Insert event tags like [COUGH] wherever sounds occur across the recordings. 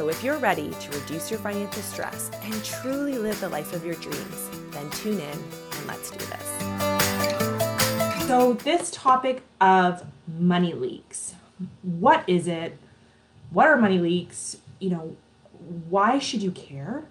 So if you're ready to reduce your financial stress and truly live the life of your dreams, then tune in and let's do this. So, this topic of money leaks what is it? What are money leaks? You know, why should you care?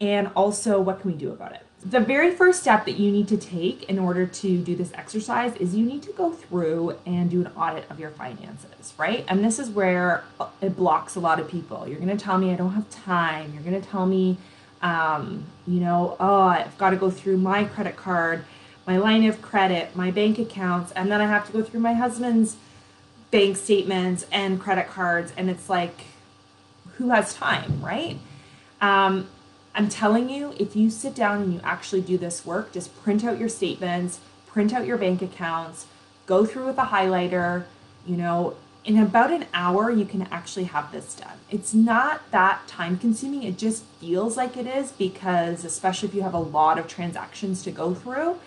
And also, what can we do about it? The very first step that you need to take in order to do this exercise is you need to go through and do an audit of your finances, right? And this is where it blocks a lot of people. You're going to tell me I don't have time. You're going to tell me, um, you know, oh, I've got to go through my credit card, my line of credit, my bank accounts, and then I have to go through my husband's bank statements and credit cards. And it's like, who has time, right? Um, I'm telling you, if you sit down and you actually do this work, just print out your statements, print out your bank accounts, go through with a highlighter, you know, in about an hour, you can actually have this done. It's not that time consuming. It just feels like it is because, especially if you have a lot of transactions to go through,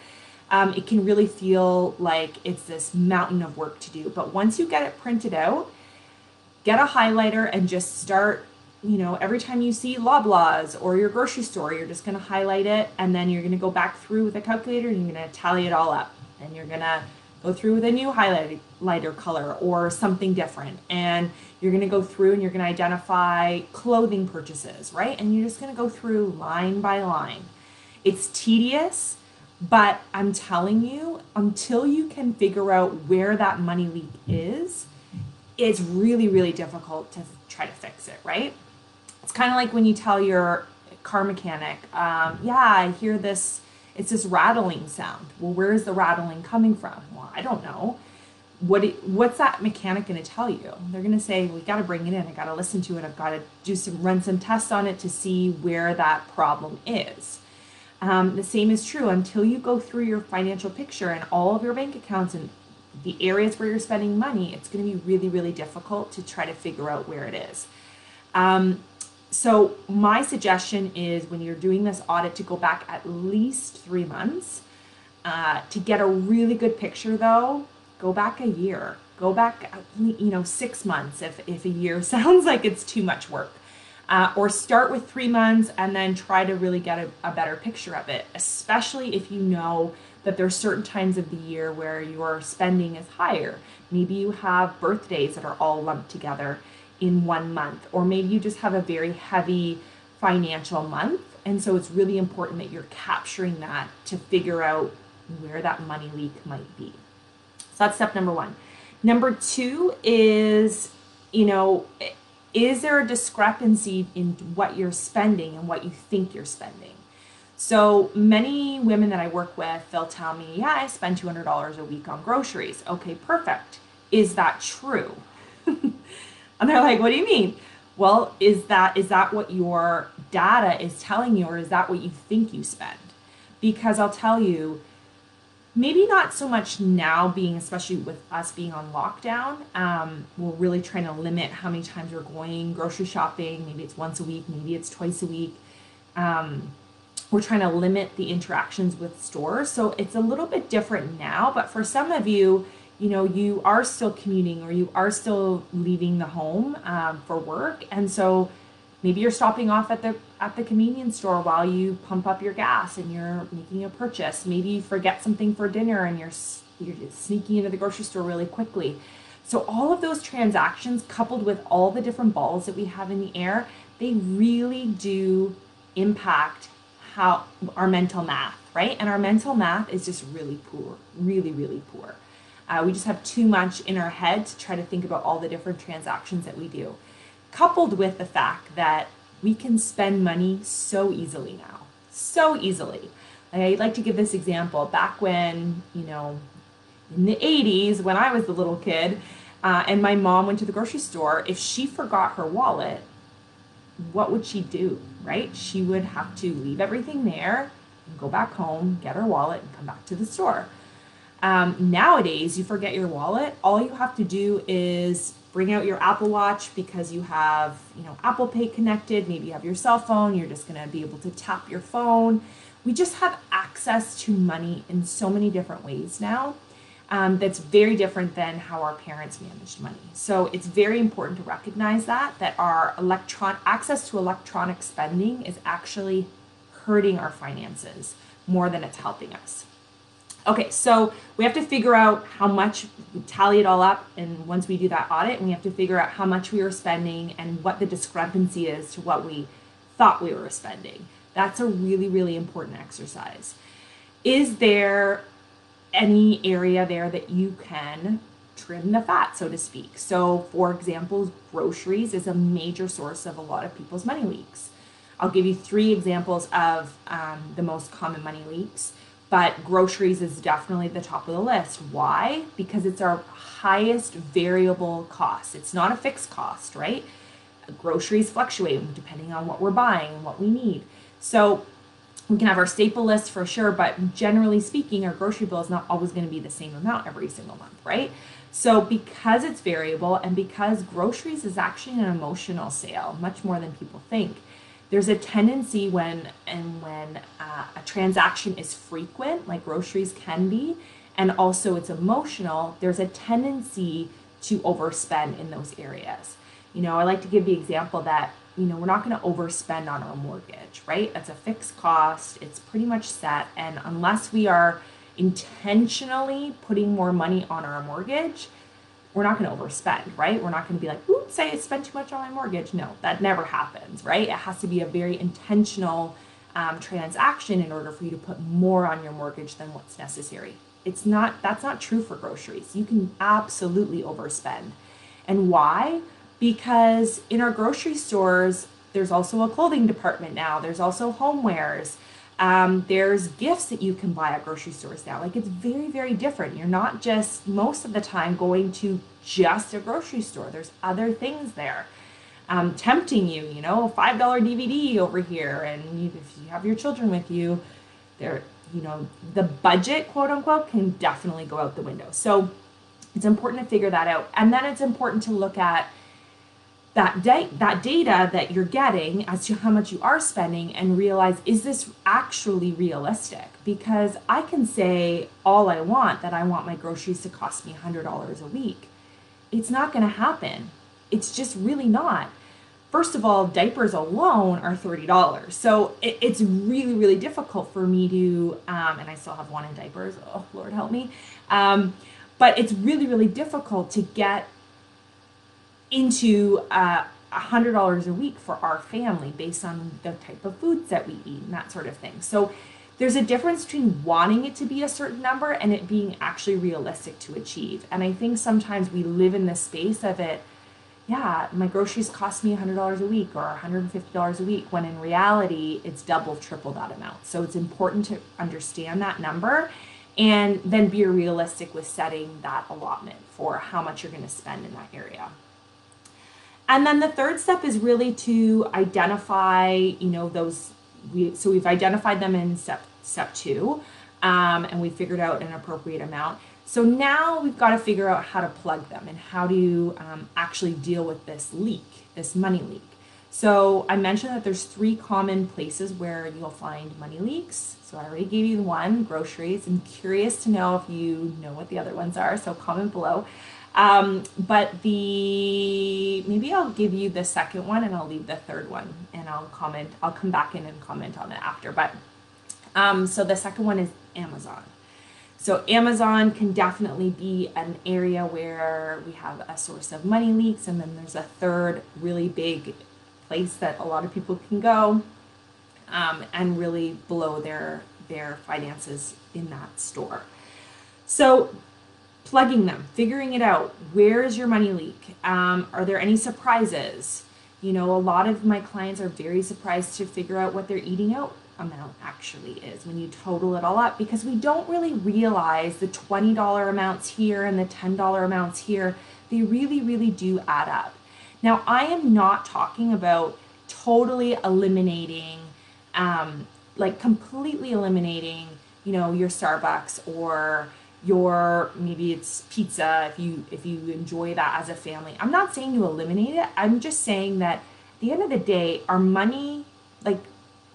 um, it can really feel like it's this mountain of work to do. But once you get it printed out, get a highlighter and just start you know, every time you see Loblaws or your grocery store, you're just going to highlight it and then you're going to go back through with a calculator and you're going to tally it all up. And you're going to go through with a new highlighter color or something different. And you're going to go through and you're going to identify clothing purchases, right? And you're just going to go through line by line. It's tedious, but I'm telling you, until you can figure out where that money leak is, it's really, really difficult to try to fix it, right? It's kind of like when you tell your car mechanic, um, yeah, I hear this, it's this rattling sound. Well, where is the rattling coming from? Well, I don't know. What what's that mechanic going to tell you? They're going to say, we got to bring it in. I got to listen to it. I've got to do some run some tests on it to see where that problem is. Um, the same is true until you go through your financial picture and all of your bank accounts and the areas where you're spending money. It's going to be really, really difficult to try to figure out where it is. Um, so my suggestion is when you're doing this audit to go back at least three months. Uh, to get a really good picture though, go back a year. Go back, you know, six months if, if a year [LAUGHS] sounds like it's too much work. Uh, or start with three months and then try to really get a, a better picture of it, especially if you know that there's certain times of the year where your spending is higher. Maybe you have birthdays that are all lumped together in one month, or maybe you just have a very heavy financial month. And so it's really important that you're capturing that to figure out where that money leak might be. So that's step number one. Number two is, you know, is there a discrepancy in what you're spending and what you think you're spending? So many women that I work with, they'll tell me, yeah, I spend $200 a week on groceries. Okay, perfect. Is that true? [LAUGHS] [LAUGHS] And they're like, what do you mean? Well, is that is that what your data is telling you, or is that what you think you spend? Because I'll tell you, maybe not so much now being especially with us being on lockdown um, we're really trying to limit how many times we're going grocery shopping maybe it's once a week maybe it's twice a week um, we're trying to limit the interactions with stores so it's a little bit different now but for some of you you know you are still commuting or you are still leaving the home um, for work. And so maybe you're stopping off at the at the convenience store while you pump up your gas and you're making a purchase. Maybe you forget something for dinner and you're you're sneaking into the grocery store really quickly. So all of those transactions coupled with all the different balls that we have in the air they really do impact how our mental math right? And our mental math is just really poor really really poor uh, we just have too much in our head to try to think about all the different transactions that we do, coupled with the fact that we can spend money so easily now, so easily. I like to give this example. Back when, you know, in the 80s, when I was the little kid, uh, and my mom went to the grocery store, if she forgot her wallet, what would she do, right? She would have to leave everything there, and go back home, get her wallet, and come back to the store. Um, nowadays, you forget your wallet. All you have to do is bring out your Apple Watch because you have, you know, Apple Pay connected. Maybe you have your cell phone. You're just going to be able to tap your phone. We just have access to money in so many different ways now. Um, that's very different than how our parents managed money. So it's very important to recognize that that our electron access to electronic spending is actually hurting our finances more than it's helping us. Okay, so we have to figure out how much, tally it all up, and once we do that audit, we have to figure out how much we were spending and what the discrepancy is to what we thought we were spending. That's a really, really important exercise. Is there any area there that you can trim the fat, so to speak? So, for example, groceries is a major source of a lot of people's money leaks. I'll give you three examples of um, the most common money leaks but groceries is definitely the top of the list. Why? Because it's our highest variable cost. It's not a fixed cost, right? Groceries fluctuate depending on what we're buying and what we need. So we can have our staple list for sure, but generally speaking, our grocery bill is not always going to be the same amount every single month, right? So, because it's variable and because groceries is actually an emotional sale, much more than people think, there's a tendency when and when uh, a transaction is frequent like groceries can be and also it's emotional there's a tendency to overspend in those areas. You know i like to give the example that you know we're not going to overspend on our mortgage right? That's a fixed cost it's pretty much set and unless we are intentionally putting more money on our mortgage we're not going to overspend, right? We're not going to be like, oops, I spent too much on my mortgage. No, that never happens, right? It has to be a very intentional um, transaction in order for you to put more on your mortgage than what's necessary. It's not, that's not true for groceries. You can absolutely overspend. And why? Because in our grocery stores, there's also a clothing department now, there's also homewares. Um, there's gifts that you can buy at grocery stores now. Like it's very, very different. You're not just most of the time going to just a grocery store. There's other things there um, tempting you. You know, five dollar DVD over here, and you, if you have your children with you, there, you know, the budget, quote unquote, can definitely go out the window. So it's important to figure that out, and then it's important to look at that da- that data that you're getting as to how much you are spending and realize is this actually realistic? Because i can say all i want that i want my groceries to cost me $100 a week. It's not going to happen. It's just really not. First of all diapers alone are $30 so it, it's really really difficult for me to um, and i still have one in diapers oh lord help me. Um, but it's really really difficult to get into uh, a hundred dollars a week for our family based on the type of foods that we eat and that sort of thing. So there's a difference between wanting it to be a certain number and it being actually realistic to achieve. And I think sometimes we live in the space of it. Yeah, my groceries cost me $100 a week or $150 a week, when in reality, it's double, triple that amount. So it's important to understand that number and then be realistic with setting that allotment for how much you're going to spend in that area. And then the third step is really to identify, you know, those. We, so we've identified them in step step two, um, and we figured out an appropriate amount. So now we've got to figure out how to plug them and how to um, actually deal with this leak, this money leak. So I mentioned that there's three common places where you'll find money leaks. So I already gave you one, groceries. I'm curious to know if you know what the other ones are. So comment below. Um, but the maybe I'll give you the second one and I'll leave the third one and I'll comment. I'll come back in and comment on it after. But um, so the second one is Amazon. So Amazon can definitely be an area where we have a source of money leaks, and then there's a third really big place that a lot of people can go um, and really blow their their finances in that store. So plugging them, figuring it out. Where is your money leak? Um, are there any surprises? You know, a lot of my clients are very surprised to figure out what their eating out amount actually is when you total it all up because we don't really realize the $20 amounts here and the $10 amounts here. They really, really do add up. Now, I am not talking about totally eliminating um, like completely eliminating, you know, your Starbucks or your maybe it's pizza if you if you enjoy that as a family. I'm not saying you eliminate it. I'm just saying that at the end of the day, our money like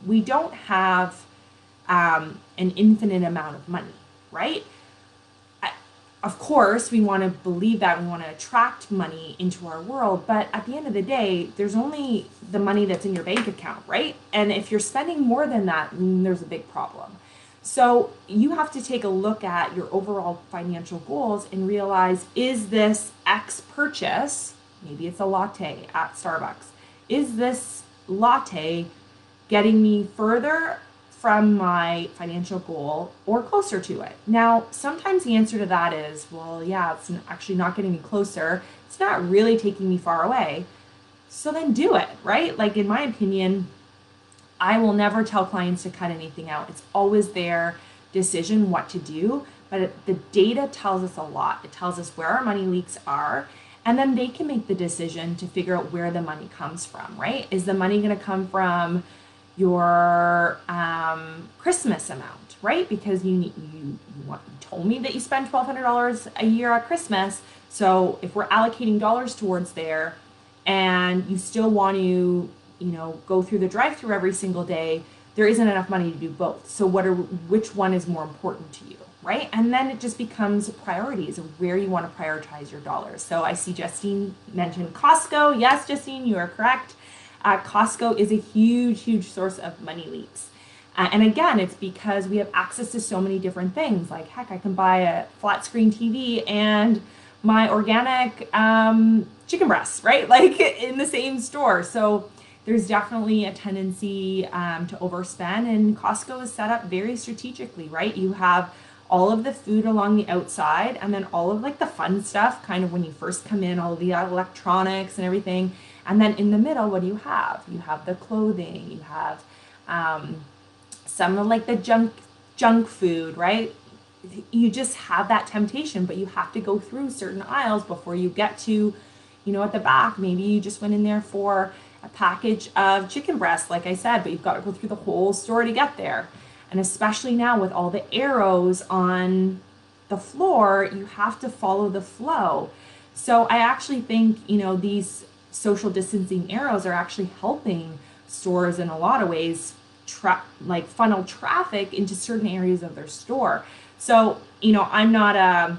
we don't have um, an infinite amount of money, right? of course, we want to believe that we want to attract money into our world, but at the end of the day, there's only the money that's in your bank account, right? And if you're spending more than that, there's a big problem. So you have to take a look at your overall financial goals and realize is this X purchase, maybe it's a latte at Starbucks, is this latte getting me further from my financial goal or closer to it. Now, sometimes the answer to that is, well, yeah, it's actually not getting me closer. It's not really taking me far away. So then do it, right? Like, in my opinion, I will never tell clients to cut anything out. It's always their decision what to do. But the data tells us a lot. It tells us where our money leaks are. And then they can make the decision to figure out where the money comes from, right? Is the money going to come from your um, Christmas amount, right? Because you you, you, want, you told me that you spend twelve hundred dollars a year at Christmas. So if we're allocating dollars towards there, and you still want to you know go through the drive-through every single day, there isn't enough money to do both. So what are which one is more important to you, right? And then it just becomes priorities of where you want to prioritize your dollars. So I see Justine mentioned Costco. Yes, Justine, you are correct uh, Costco is a huge, huge source of money leaks. Uh, and again, it's because we have access to so many different things. Like, heck, I can buy a flat screen TV and my organic um, chicken breasts, right? [LAUGHS] Like in the same store. So there's definitely a tendency um, to overspend, and Costco is set up very strategically, right? You have all of the food along the outside, and then all of like the fun stuff, kind of when you first come in, all the electronics and everything and then in the middle, what do you have? You have the clothing, you have um, some of like the junk junk food, right? You just have that temptation, but you have to go through certain aisles before you get to, you know, at the back. Maybe you just went in there for a package of chicken breasts, like I said, but you've got to go through the whole store to get there. And especially now with all the arrows on the floor, you have to follow the flow. So I actually think, you know, these social distancing arrows are actually helping stores in a lot of ways tra- like funnel traffic into certain areas of their store. So, you know, I'm not a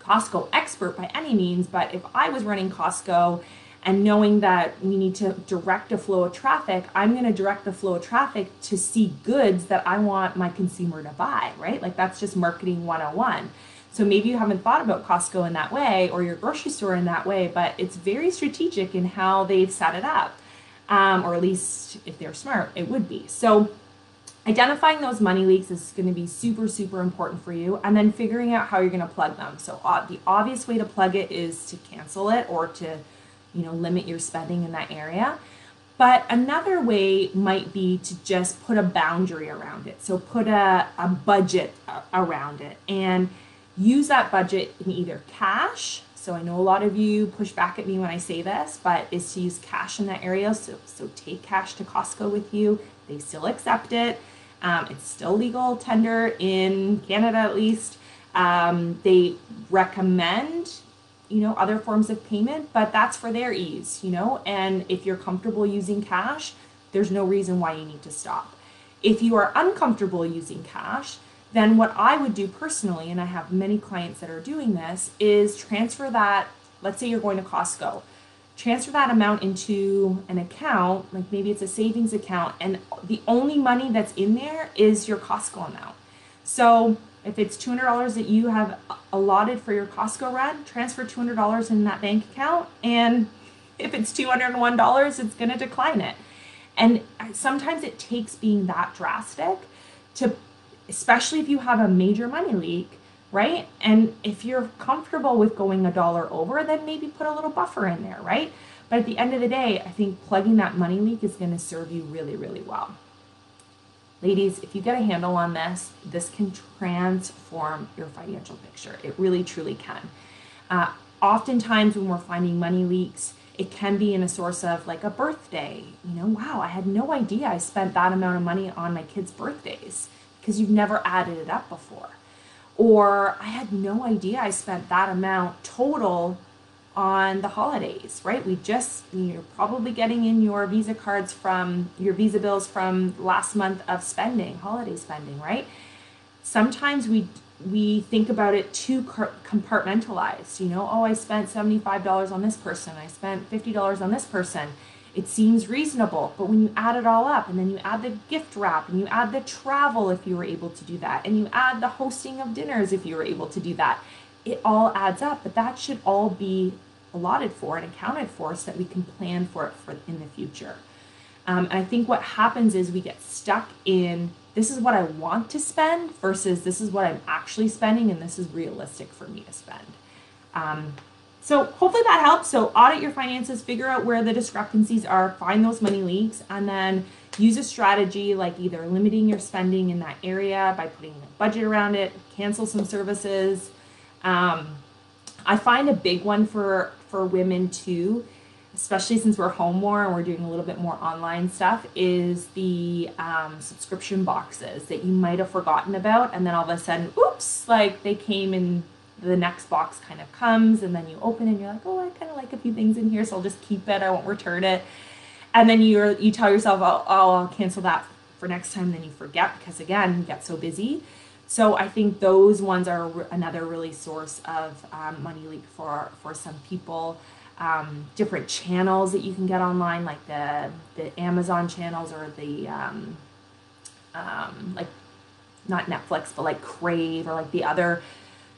Costco expert by any means, but if I was running Costco and knowing that we need to direct a flow of traffic, I'm going to direct the flow of traffic to see goods that I want my consumer to buy, right? Like that's just marketing 101. So maybe you haven't thought about Costco in that way or your grocery store in that way, but it's very strategic in how they've set it up. Um, or at least if they're smart, it would be. So identifying those money leaks is going to be super, super important for you. And then figuring out how you're going to plug them. So uh, the obvious way to plug it is to cancel it or to, you know, limit your spending in that area. But another way might be to just put a boundary around it. So put a, a budget around it. And use that budget in either cash. So I know a lot of you push back at me when I say this, but is to use cash in that area. So, so take cash to Costco with you. They still accept it. Um, it's still legal tender in Canada at least. Um, they recommend, you know, other forms of payment, but that's for their ease, you know. And if you're comfortable using cash, there's no reason why you need to stop. If you are uncomfortable using cash, then what I would do personally, and I have many clients that are doing this, is transfer that. Let's say you're going to Costco, transfer that amount into an account, like maybe it's a savings account, and the only money that's in there is your Costco amount. So if it's $200 that you have allotted for your Costco run, transfer $200 in that bank account. And if it's $201, it's going to decline it. And sometimes it takes being that drastic to especially if you have a major money leak, right? And if you're comfortable with going a dollar over, then maybe put a little buffer in there, right? But at the end of the day, I think plugging that money leak is going to serve you really, really well. Ladies, if you get a handle on this, this can transform your financial picture. It really, truly can. Uh, oftentimes, when we're finding money leaks, It can be in a source of like a birthday. You know, wow, I had no idea I spent that amount of money on my kids' birthdays because you've never added it up before. Or I had no idea I spent that amount total on the holidays, right? We just, you're probably getting in your Visa cards from your Visa bills from last month of spending, holiday spending, right? Sometimes we we think about it too compartmentalized. You know, oh, I spent $75 on this person, I spent $50 on this person. It seems reasonable, but when you add it all up and then you add the gift wrap and you add the travel if you were able to do that, and you add the hosting of dinners if you were able to do that, it all adds up. But that should all be allotted for and accounted for so that we can plan for it for in the future. Um, and I think what happens is we get stuck in this is what I want to spend versus this is what I'm actually spending and this is realistic for me to spend. Um, so hopefully that helps. So audit your finances, figure out where the discrepancies are, find those money leaks, and then use a strategy like either limiting your spending in that area by putting a budget around it, cancel some services. Um, I find a big one for for women too, especially since we're home more and we're doing a little bit more online stuff, is the um, subscription boxes that you might have forgotten about, and then all of a sudden, oops, like they came in. The next box kind of comes, and then you open and you're like, oh, I kind of like a few things in here, so I'll just keep it. I won't return it. And then you're you tell yourself, oh I'll cancel that for next time. Then you forget because again, you get so busy. So I think those ones are another really source of um, money leak for for some people. Um, different channels that you can get online, like the the Amazon channels or the um, um, like not Netflix, but like Crave or like the other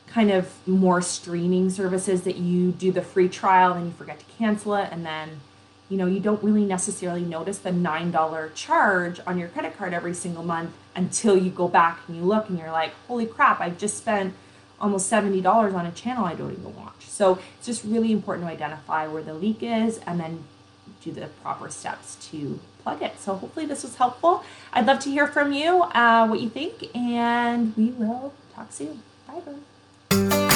kind of more streaming services that you do the free trial and you forget to cancel it and then you know, you don't really necessarily notice the $9 charge on your credit card every single month until you go back and you look and you're like, holy crap, I've just spent almost $70 on a channel I don't even watch. So it's just really important to identify where the leak is and then do the proper steps to plug it. So hopefully this was helpful. I'd love to hear from you, uh, what you think, and we will talk soon. Bye.